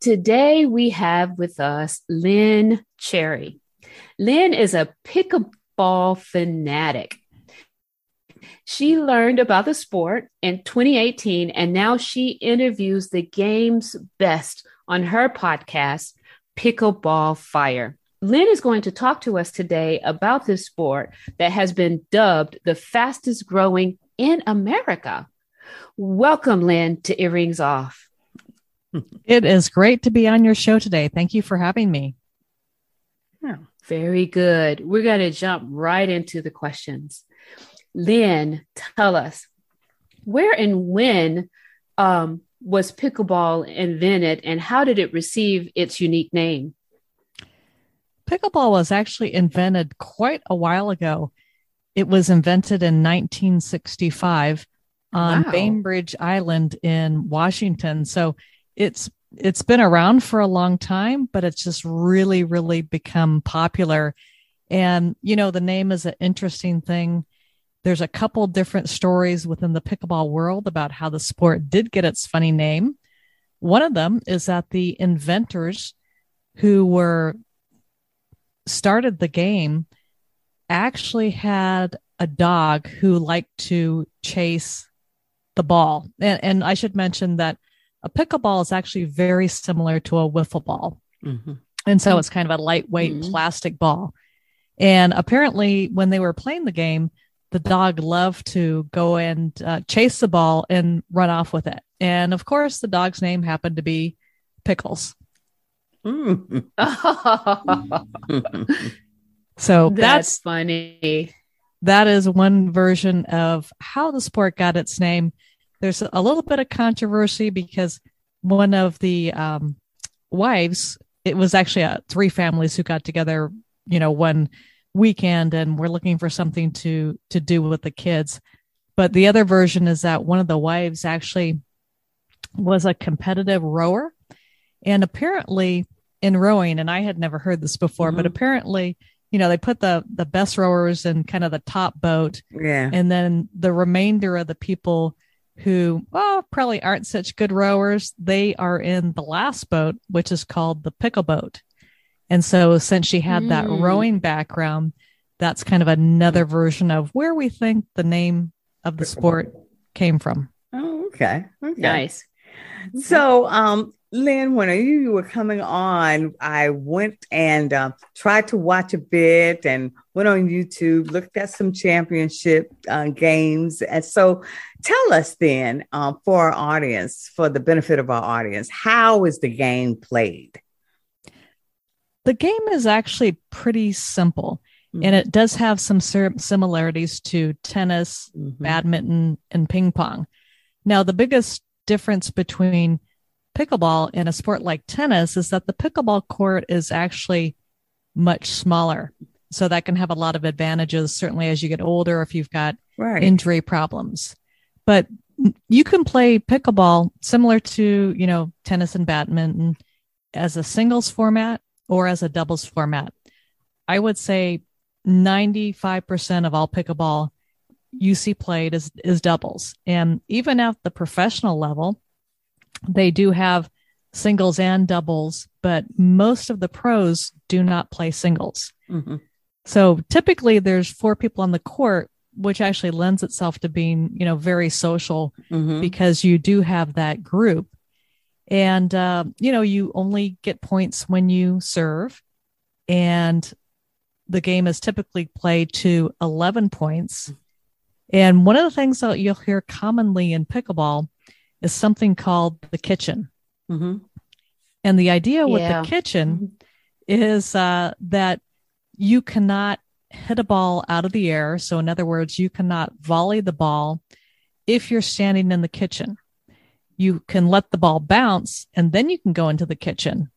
Today we have with us Lynn Cherry. Lynn is a pickleball fanatic. She learned about the sport in 2018 and now she interviews the game's best on her podcast, Pickleball Fire. Lynn is going to talk to us today about this sport that has been dubbed the fastest growing in America. Welcome, Lynn, to Earrings Off. It is great to be on your show today. Thank you for having me. Oh, very good. We're going to jump right into the questions. Lynn, tell us where and when um, was pickleball invented and how did it receive its unique name? Pickleball was actually invented quite a while ago. It was invented in 1965 on wow. Bainbridge Island in Washington. So it's it's been around for a long time, but it's just really, really become popular. And you know, the name is an interesting thing. There's a couple different stories within the pickleball world about how the sport did get its funny name. One of them is that the inventors who were started the game actually had a dog who liked to chase the ball. And, and I should mention that a pickleball is actually very similar to a wiffle ball. Mm-hmm. And so it's kind of a lightweight mm-hmm. plastic ball. And apparently, when they were playing the game, the dog loved to go and uh, chase the ball and run off with it. And of course, the dog's name happened to be Pickles. Mm. so that's, that's funny. That is one version of how the sport got its name. There's a little bit of controversy because one of the um, wives, it was actually uh, three families who got together, you know, one weekend and we're looking for something to to do with the kids. But the other version is that one of the wives actually was a competitive rower and apparently in rowing and I had never heard this before, mm-hmm. but apparently you know they put the the best rowers in kind of the top boat yeah and then the remainder of the people who well probably aren't such good rowers they are in the last boat which is called the pickle boat and so, since she had mm. that rowing background, that's kind of another version of where we think the name of the sport came from. Oh, okay. okay. Nice. So, um, Lynn, when you were coming on, I went and uh, tried to watch a bit and went on YouTube, looked at some championship uh, games. And so, tell us then, uh, for our audience, for the benefit of our audience, how is the game played? the game is actually pretty simple mm-hmm. and it does have some similarities to tennis, mm-hmm. badminton, and ping pong. Now, the biggest difference between pickleball in a sport like tennis is that the pickleball court is actually much smaller. So that can have a lot of advantages, certainly as you get older, if you've got right. injury problems. But you can play pickleball similar to, you know, tennis and badminton as a singles format or as a doubles format. I would say 95% of all pickleball you see played is, is doubles. And even at the professional level, they do have singles and doubles, but most of the pros do not play singles. Mm-hmm. So typically there's four people on the court, which actually lends itself to being, you know, very social mm-hmm. because you do have that group. And, uh, you know, you only get points when you serve. And the game is typically played to 11 points. And one of the things that you'll hear commonly in pickleball is something called the kitchen. Mm-hmm. And the idea with yeah. the kitchen mm-hmm. is uh, that you cannot hit a ball out of the air. So, in other words, you cannot volley the ball if you're standing in the kitchen. you can let the ball bounce and then you can go into the kitchen,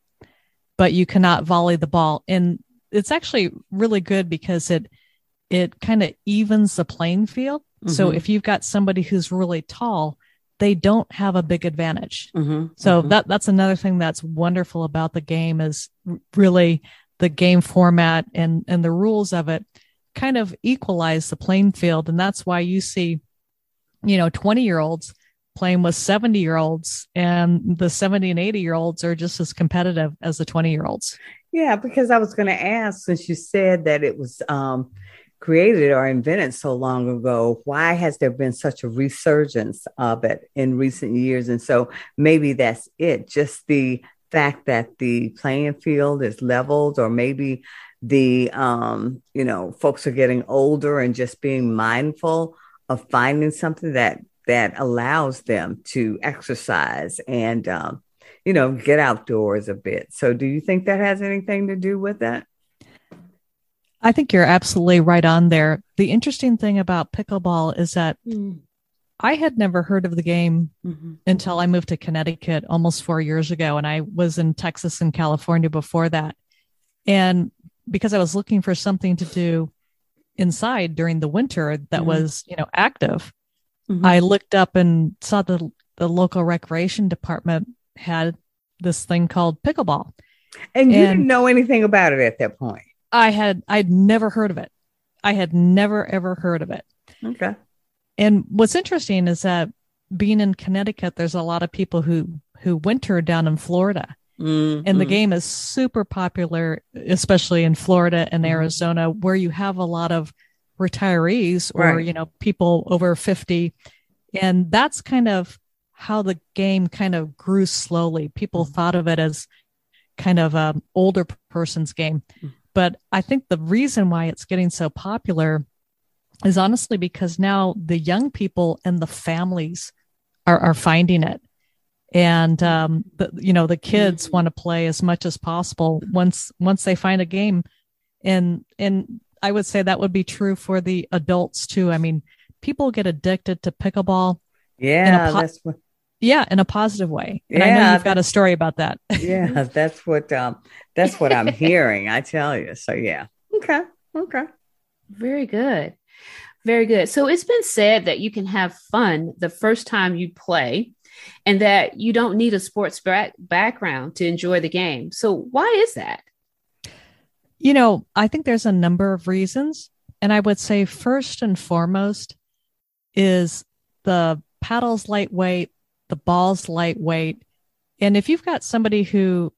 but you cannot volley the ball. And it's actually really good because it it kind of evens the playing field. Mm-hmm. So if you've got somebody who's really tall, they don't have a big advantage. Mm-hmm. So mm-hmm. that that's another thing that's wonderful about the game is really the game format and and the rules of it kind of equalize the playing field and that's why you see you know 20 year olds playing with 70 year olds and the 70 and 80 year olds are just as competitive as the 20 year olds yeah because i was going to ask since you said that it was um, created or invented so long ago why has there been such a resurgence of it in recent years? And so maybe that's it just the fact that the playing field is leveled or maybe the um, you know folks are getting older and just being mindful of finding something that that allows them to exercise and um, you know get outdoors a bit. So do you think that has anything to do with that i think you're absolutely right on there the interesting thing about pickleball is that mm. i had never heard of the game mm-hmm. until i moved to connecticut almost four years ago and i was in texas and california before that and because i was looking for something to do inside during the winter that mm-hmm. was you know active mm-hmm. i looked up and saw the the local recreation department had this thing called pickleball and you didn't know anything about it at that point i had i'd never heard of it i had never ever heard of it okay and what's interesting is that being in connecticut there's a lot of people who who winter down in florida Mm-hmm. And the game is super popular, especially in Florida and mm-hmm. Arizona, where you have a lot of retirees or, right. you know, people over 50. And that's kind of how the game kind of grew slowly. People mm-hmm. thought of it as kind of an older person's game. Mm-hmm. But I think the reason why it's getting so popular is honestly because now the young people and the families are, are finding it. And um, the, you know the kids want to play as much as possible once once they find a game. And and i would say that would be true for the adults too. I mean people get addicted to pickleball. Yeah po- that's what yeah in a positive way. And yeah, i know you've got a story about that. Yeah that's what um that's what i'm hearing i tell you. So yeah. Okay okay. Very good. Very good. So it's been said that you can have fun the first time you play and that you don't need a sports back- background to enjoy the game. So, why is that? You know, I think there's a number of reasons. And I would say, first and foremost, is the paddles lightweight, the ball's lightweight. And if you've got somebody who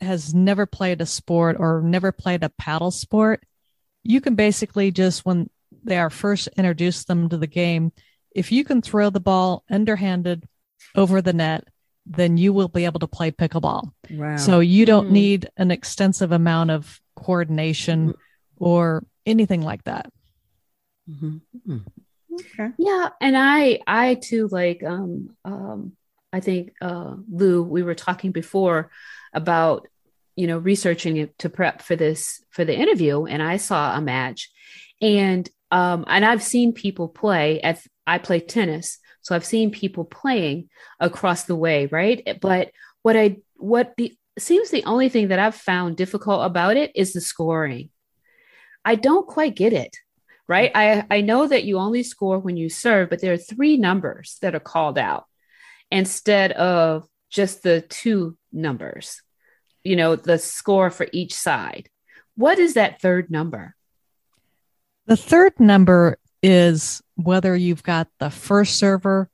has never played a sport or never played a paddle sport, you can basically just, when they are first introduced them to the game, if you can throw the ball underhanded over the net, then you will be able to play pickleball. Wow. So you don't mm-hmm. need an extensive amount of coordination mm-hmm. or anything like that. Mm-hmm. Okay. Yeah, and I I too like um um I think uh Lou we were talking before about you know researching it to prep for this for the interview and I saw a match and um and I've seen people play at I play tennis so I've seen people playing across the way, right? But what I what the seems the only thing that I've found difficult about it is the scoring. I don't quite get it. Right. Mm-hmm. I, I know that you only score when you serve, but there are three numbers that are called out instead of just the two numbers, you know, the score for each side. What is that third number? The third number is whether you've got the first server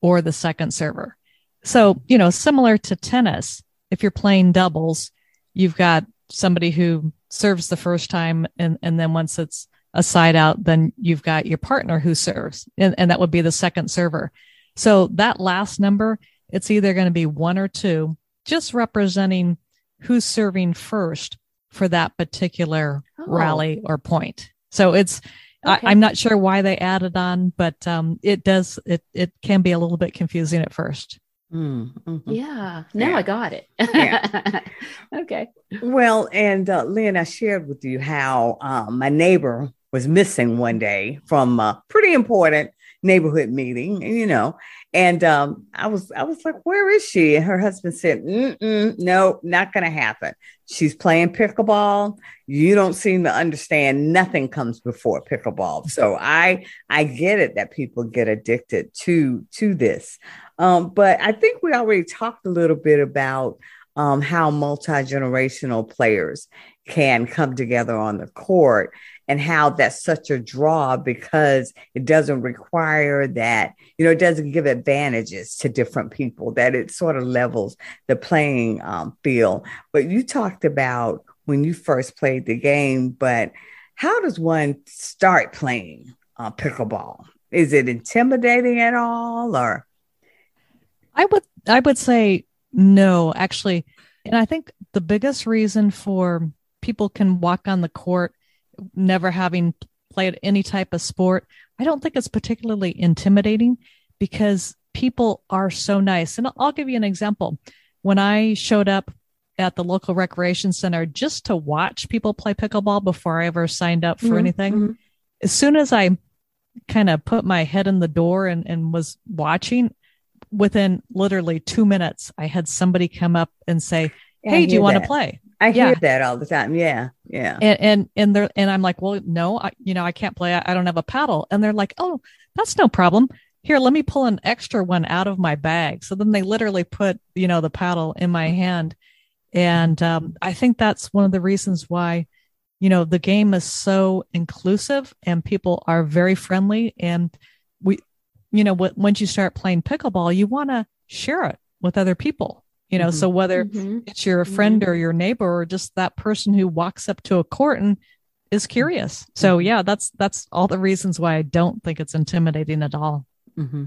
or the second server. So, you know, similar to tennis, if you're playing doubles, you've got somebody who serves the first time and, and then once it's a side out, then you've got your partner who serves and, and that would be the second server. So that last number, it's either going to be one or two, just representing who's serving first for that particular oh. rally or point. So it's Okay. I, am not sure why they added on, but um, it does. It it can be a little bit confusing at first. Mm, mm-hmm. Yeah. Now yeah. I got it. yeah. okay. Well, and uh, Lynn, I shared with you how um, my neighbor was missing one day from a pretty important neighborhood meeting, you know, And um, I was I was like, where is she? And her husband said, no, not gonna happen. She's playing pickleball. You don't seem to understand. Nothing comes before pickleball. So I I get it that people get addicted to to this. Um, but I think we already talked a little bit about um, how multi generational players can come together on the court and how that's such a draw because it doesn't require that, you know, it doesn't give advantages to different people, that it sort of levels the playing um, field. But you talked about when you first played the game, but how does one start playing uh, pickleball? Is it intimidating at all or? I would I would say no, actually. And I think the biggest reason for people can walk on the court never having played any type of sport, I don't think it's particularly intimidating because people are so nice. And I'll give you an example. When I showed up at the local recreation center just to watch people play pickleball before I ever signed up for mm-hmm, anything, mm-hmm. as soon as I kind of put my head in the door and, and was watching, within literally two minutes, I had somebody come up and say, Hey, do you want to play? I hear yeah. that all the time. Yeah. Yeah. And, and, and they're, and I'm like, well, no, I, you know, I can't play. I, I don't have a paddle. And they're like, oh, that's no problem. Here, let me pull an extra one out of my bag. So then they literally put, you know, the paddle in my hand. And um, I think that's one of the reasons why, you know, the game is so inclusive and people are very friendly. And we, you know, w- once you start playing pickleball, you want to share it with other people you know mm-hmm. so whether mm-hmm. it's your friend mm-hmm. or your neighbor or just that person who walks up to a court and is mm-hmm. curious so mm-hmm. yeah that's that's all the reasons why i don't think it's intimidating at all mm-hmm.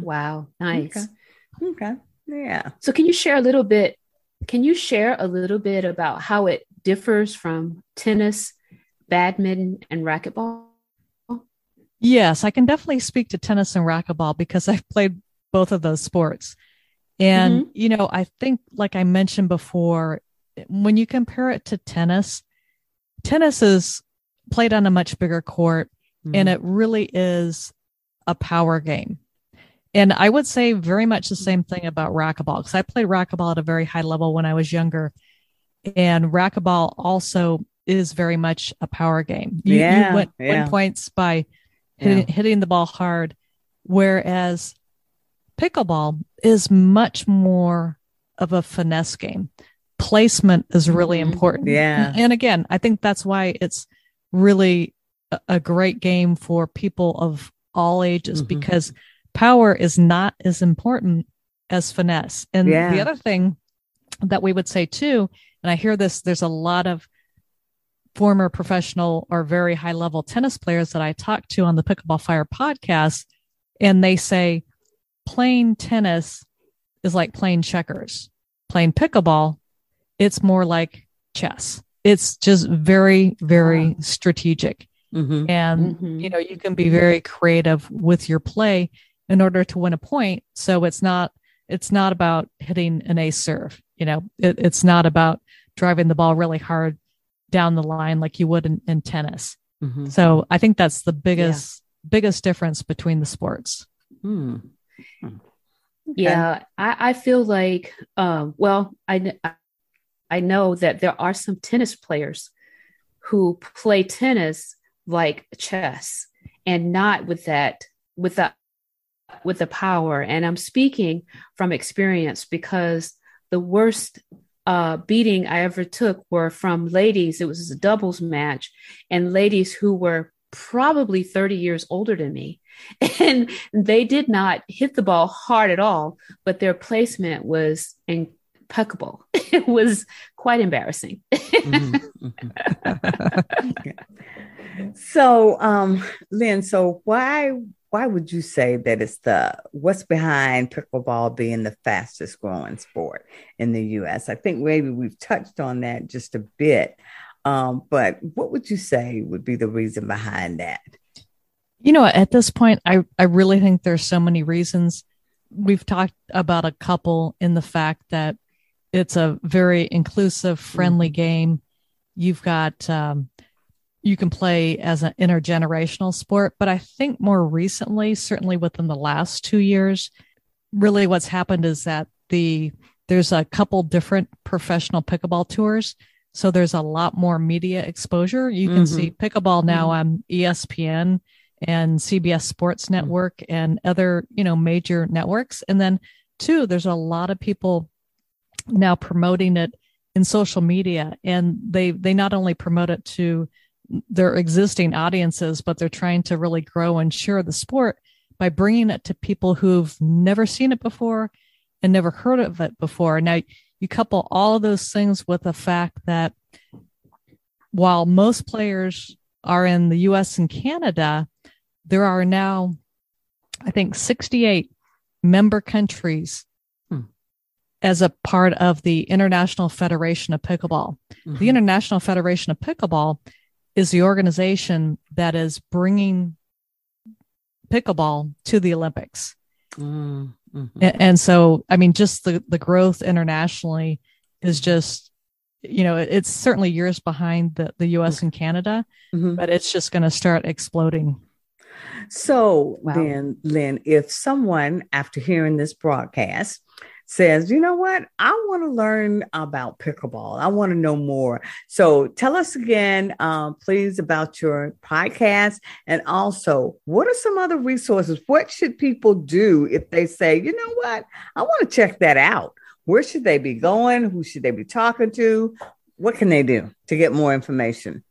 wow nice okay. okay yeah so can you share a little bit can you share a little bit about how it differs from tennis badminton and racquetball yes i can definitely speak to tennis and racquetball because i've played both of those sports and, mm-hmm. you know, I think, like I mentioned before, when you compare it to tennis, tennis is played on a much bigger court mm-hmm. and it really is a power game. And I would say very much the same thing about racquetball because I played racquetball at a very high level when I was younger. And racquetball also is very much a power game. You, yeah, you win, yeah. win points by hitting, yeah. hitting the ball hard. Whereas pickleball is much more of a finesse game. Placement is really mm-hmm. important. Yeah. And again, I think that's why it's really a great game for people of all ages mm-hmm. because power is not as important as finesse. And yeah. the other thing that we would say too, and I hear this, there's a lot of former professional or very high level tennis players that I talk to on the Pickleball Fire podcast, and they say, playing tennis is like playing checkers. Playing pickleball, it's more like chess. It's just very, very wow. strategic. Mm-hmm. And, mm-hmm. you know, you can be very creative with your play in order to win a point. So it's not, it's not about hitting an ace serve. You know, it, it's not about driving the ball really hard down the line like you would in, in tennis. Mm-hmm. So I think that's the biggest, yeah. biggest difference between the sports. Hmm. Okay. Yeah, I, I feel like, um, well, I, I know that there are some tennis players who play tennis like chess and not with that, with the, with the power. And I'm speaking from experience because the worst uh, beating I ever took were from ladies. It was a doubles match, and ladies who were probably 30 years older than me. And they did not hit the ball hard at all, but their placement was impeccable. It was quite embarrassing. mm-hmm. mm-hmm. so, um, Lynn, so why why would you say that it's the what's behind pickleball being the fastest growing sport in the US? I think maybe we've touched on that just a bit. Um, but what would you say would be the reason behind that? You know, at this point, I, I really think there's so many reasons. We've talked about a couple in the fact that it's a very inclusive, friendly mm-hmm. game. You've got, um, you can play as an intergenerational sport, but I think more recently, certainly within the last two years, really what's happened is that the there's a couple different professional pickleball tours so there's a lot more media exposure you can mm-hmm. see pickleball now mm-hmm. on espn and cbs sports mm-hmm. network and other you know major networks and then two there's a lot of people now promoting it in social media and they they not only promote it to their existing audiences but they're trying to really grow and share the sport by bringing it to people who've never seen it before and never heard of it before. Now, you couple all of those things with the fact that while most players are in the US and Canada, there are now, I think, 68 member countries hmm. as a part of the International Federation of Pickleball. Mm-hmm. The International Federation of Pickleball is the organization that is bringing pickleball to the Olympics. Mm-hmm. And, and, so, I mean, just the, the growth internationally is just, you know, it's certainly years behind the, the US and Canada, mm-hmm. but it's just going to start exploding. So wow. then, Lynn, if someone, after hearing this broadcast, says, you know what? I want to learn about pickleball. I want to know more. So tell us again, um, please, about your podcast. And also, what are some other resources? What should people do if they say, you know what? I want to check that out. Where should they be going? Who should they be talking to? What can they do to get more information?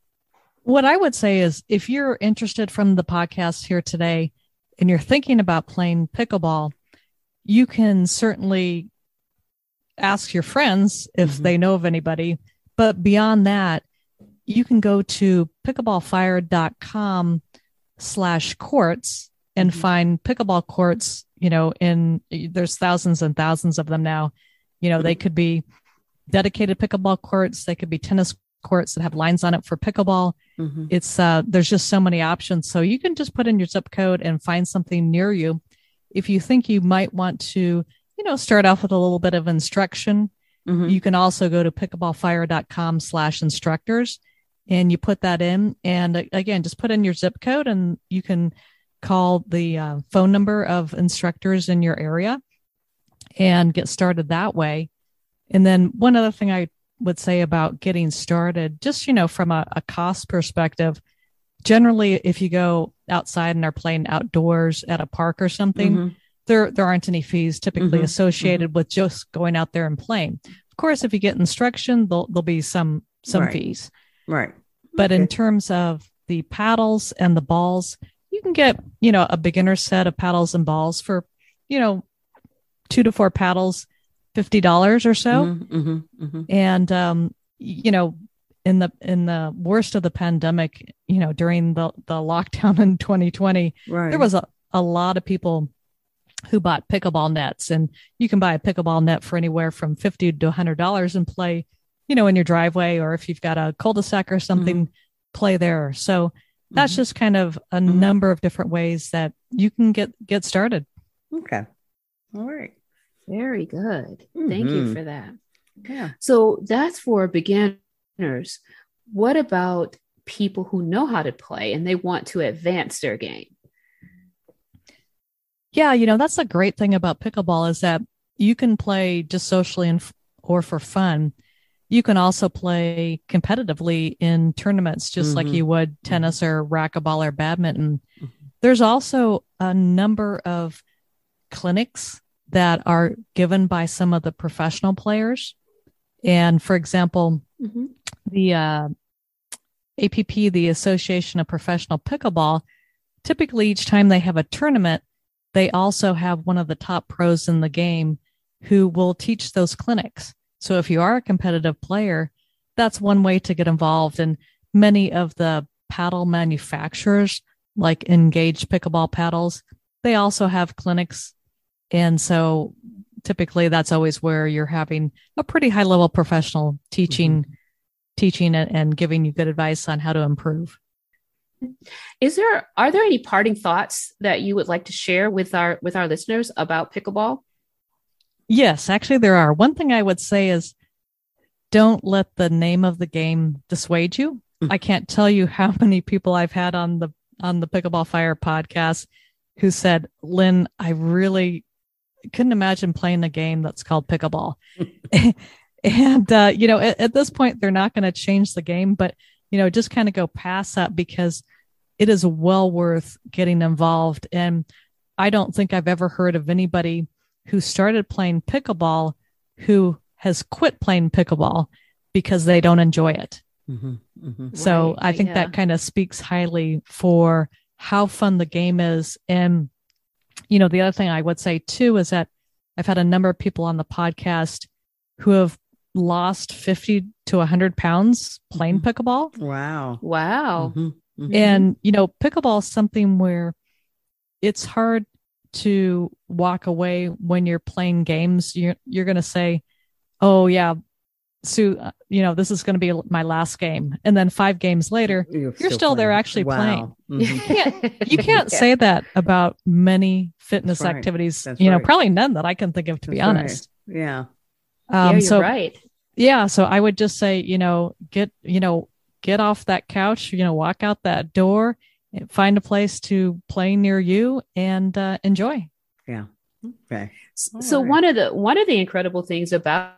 What I would say is if you're interested from the podcast here today and you're thinking about playing pickleball, you can certainly ask your friends if mm-hmm. they know of anybody. But beyond that, you can go to pickleballfire.com slash courts and mm-hmm. find pickleball courts, you know, in there's thousands and thousands of them now. You know, they could be dedicated pickleball courts, they could be tennis courts that have lines on it for pickleball. Mm-hmm. It's uh there's just so many options. So you can just put in your zip code and find something near you if you think you might want to, you know, start off with a little bit of instruction, mm-hmm. you can also go to pickleballfire.com slash instructors and you put that in. And uh, again, just put in your zip code and you can call the uh, phone number of instructors in your area and get started that way. And then one other thing I would say about getting started, just, you know, from a, a cost perspective, generally if you go outside and are playing outdoors at a park or something mm-hmm. there there aren't any fees typically mm-hmm. associated mm-hmm. with just going out there and playing of course if you get instruction there'll, there'll be some some right. fees right but okay. in terms of the paddles and the balls you can get you know a beginner set of paddles and balls for you know two to four paddles fifty dollars or so mm-hmm, mm-hmm, mm-hmm. and um you know in the in the worst of the pandemic, you know, during the the lockdown in 2020, right. there was a, a lot of people who bought pickleball nets and you can buy a pickleball net for anywhere from 50 to 100 dollars and play you know in your driveway or if you've got a cul-de-sac or something mm-hmm. play there so that's mm-hmm. just kind of a mm-hmm. number of different ways that you can get get started okay all right very good thank you mm-hmm. for that yeah so that's for beginners what about people who know how to play and they want to advance their game? Yeah, you know, that's a great thing about pickleball is that you can play just socially and or for fun. You can also play competitively in tournaments just mm-hmm. like you would mm-hmm. tennis or racquetball or badminton. Mm-hmm. There's also a number of clinics that are given by some of the professional players. And for example, mm-hmm. the uh, APP, the Association of Professional Pickleball, typically each time they have a tournament, they also have one of the top pros in the game who will teach those clinics. So if you are a competitive player, that's one way to get involved. And many of the paddle manufacturers, like Engage Pickleball Paddles, they also have clinics. And so typically that's always where you're having a pretty high level professional teaching mm-hmm. teaching and giving you good advice on how to improve is there are there any parting thoughts that you would like to share with our with our listeners about pickleball yes actually there are one thing i would say is don't let the name of the game dissuade you mm-hmm. i can't tell you how many people i've had on the on the pickleball fire podcast who said lynn i really couldn't imagine playing a game that's called pickleball. and uh, you know, at, at this point, they're not going to change the game, but you know, just kind of go past that because it is well worth getting involved. And I don't think I've ever heard of anybody who started playing pickleball who has quit playing pickleball because they don't enjoy it. Mm-hmm, mm-hmm. So right, I think yeah. that kind of speaks highly for how fun the game is. And, you know, the other thing I would say too is that I've had a number of people on the podcast who have lost 50 to 100 pounds playing mm-hmm. pickleball. Wow. Wow. Mm-hmm. Mm-hmm. And, you know, pickleball is something where it's hard to walk away when you're playing games. You're, you're going to say, oh, yeah, Sue, uh, you know, this is going to be my last game. And then five games later, you're, you're still, still there actually wow. playing. Mm-hmm. You can't, you can't yeah. say that about many fitness right. activities, That's you know, probably none that I can think of, to That's be honest. Right. Yeah. Um, yeah, so, right. Yeah. So I would just say, you know, get, you know, get off that couch, you know, walk out that door, find a place to play near you and uh, enjoy. Yeah. Okay. So right. one of the one of the incredible things about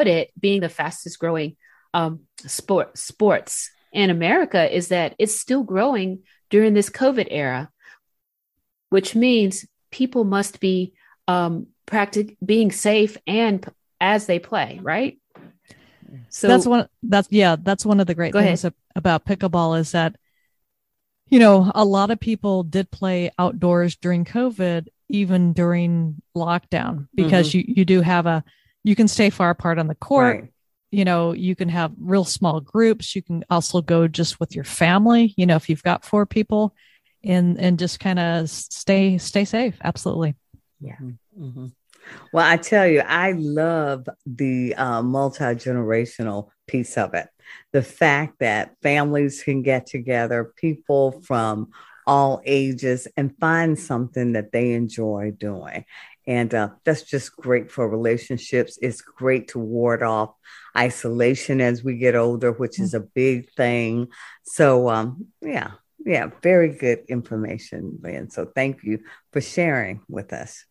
it being the fastest growing um, sport sports in America is that it's still growing during this COVID era, which means people must be um, practic- being safe and as they play, right? So that's one. That's yeah. That's one of the great things ahead. about pickleball is that you know a lot of people did play outdoors during COVID, even during lockdown, because mm-hmm. you you do have a you can stay far apart on the court. Right. You know, you can have real small groups. You can also go just with your family. You know, if you've got four people, and and just kind of stay stay safe. Absolutely. Yeah. Mm-hmm. Well, I tell you, I love the uh, multi generational piece of it. The fact that families can get together, people from all ages, and find something that they enjoy doing. And uh, that's just great for relationships. It's great to ward off isolation as we get older, which is a big thing. So, um, yeah, yeah, very good information, Lynn. So, thank you for sharing with us.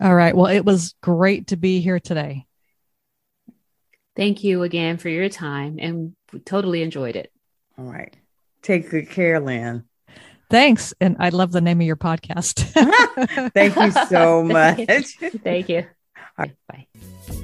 All right. Well, it was great to be here today. Thank you again for your time and we totally enjoyed it. All right. Take good care, Lynn. Thanks. And I love the name of your podcast. Thank you so much. Thank you. Bye.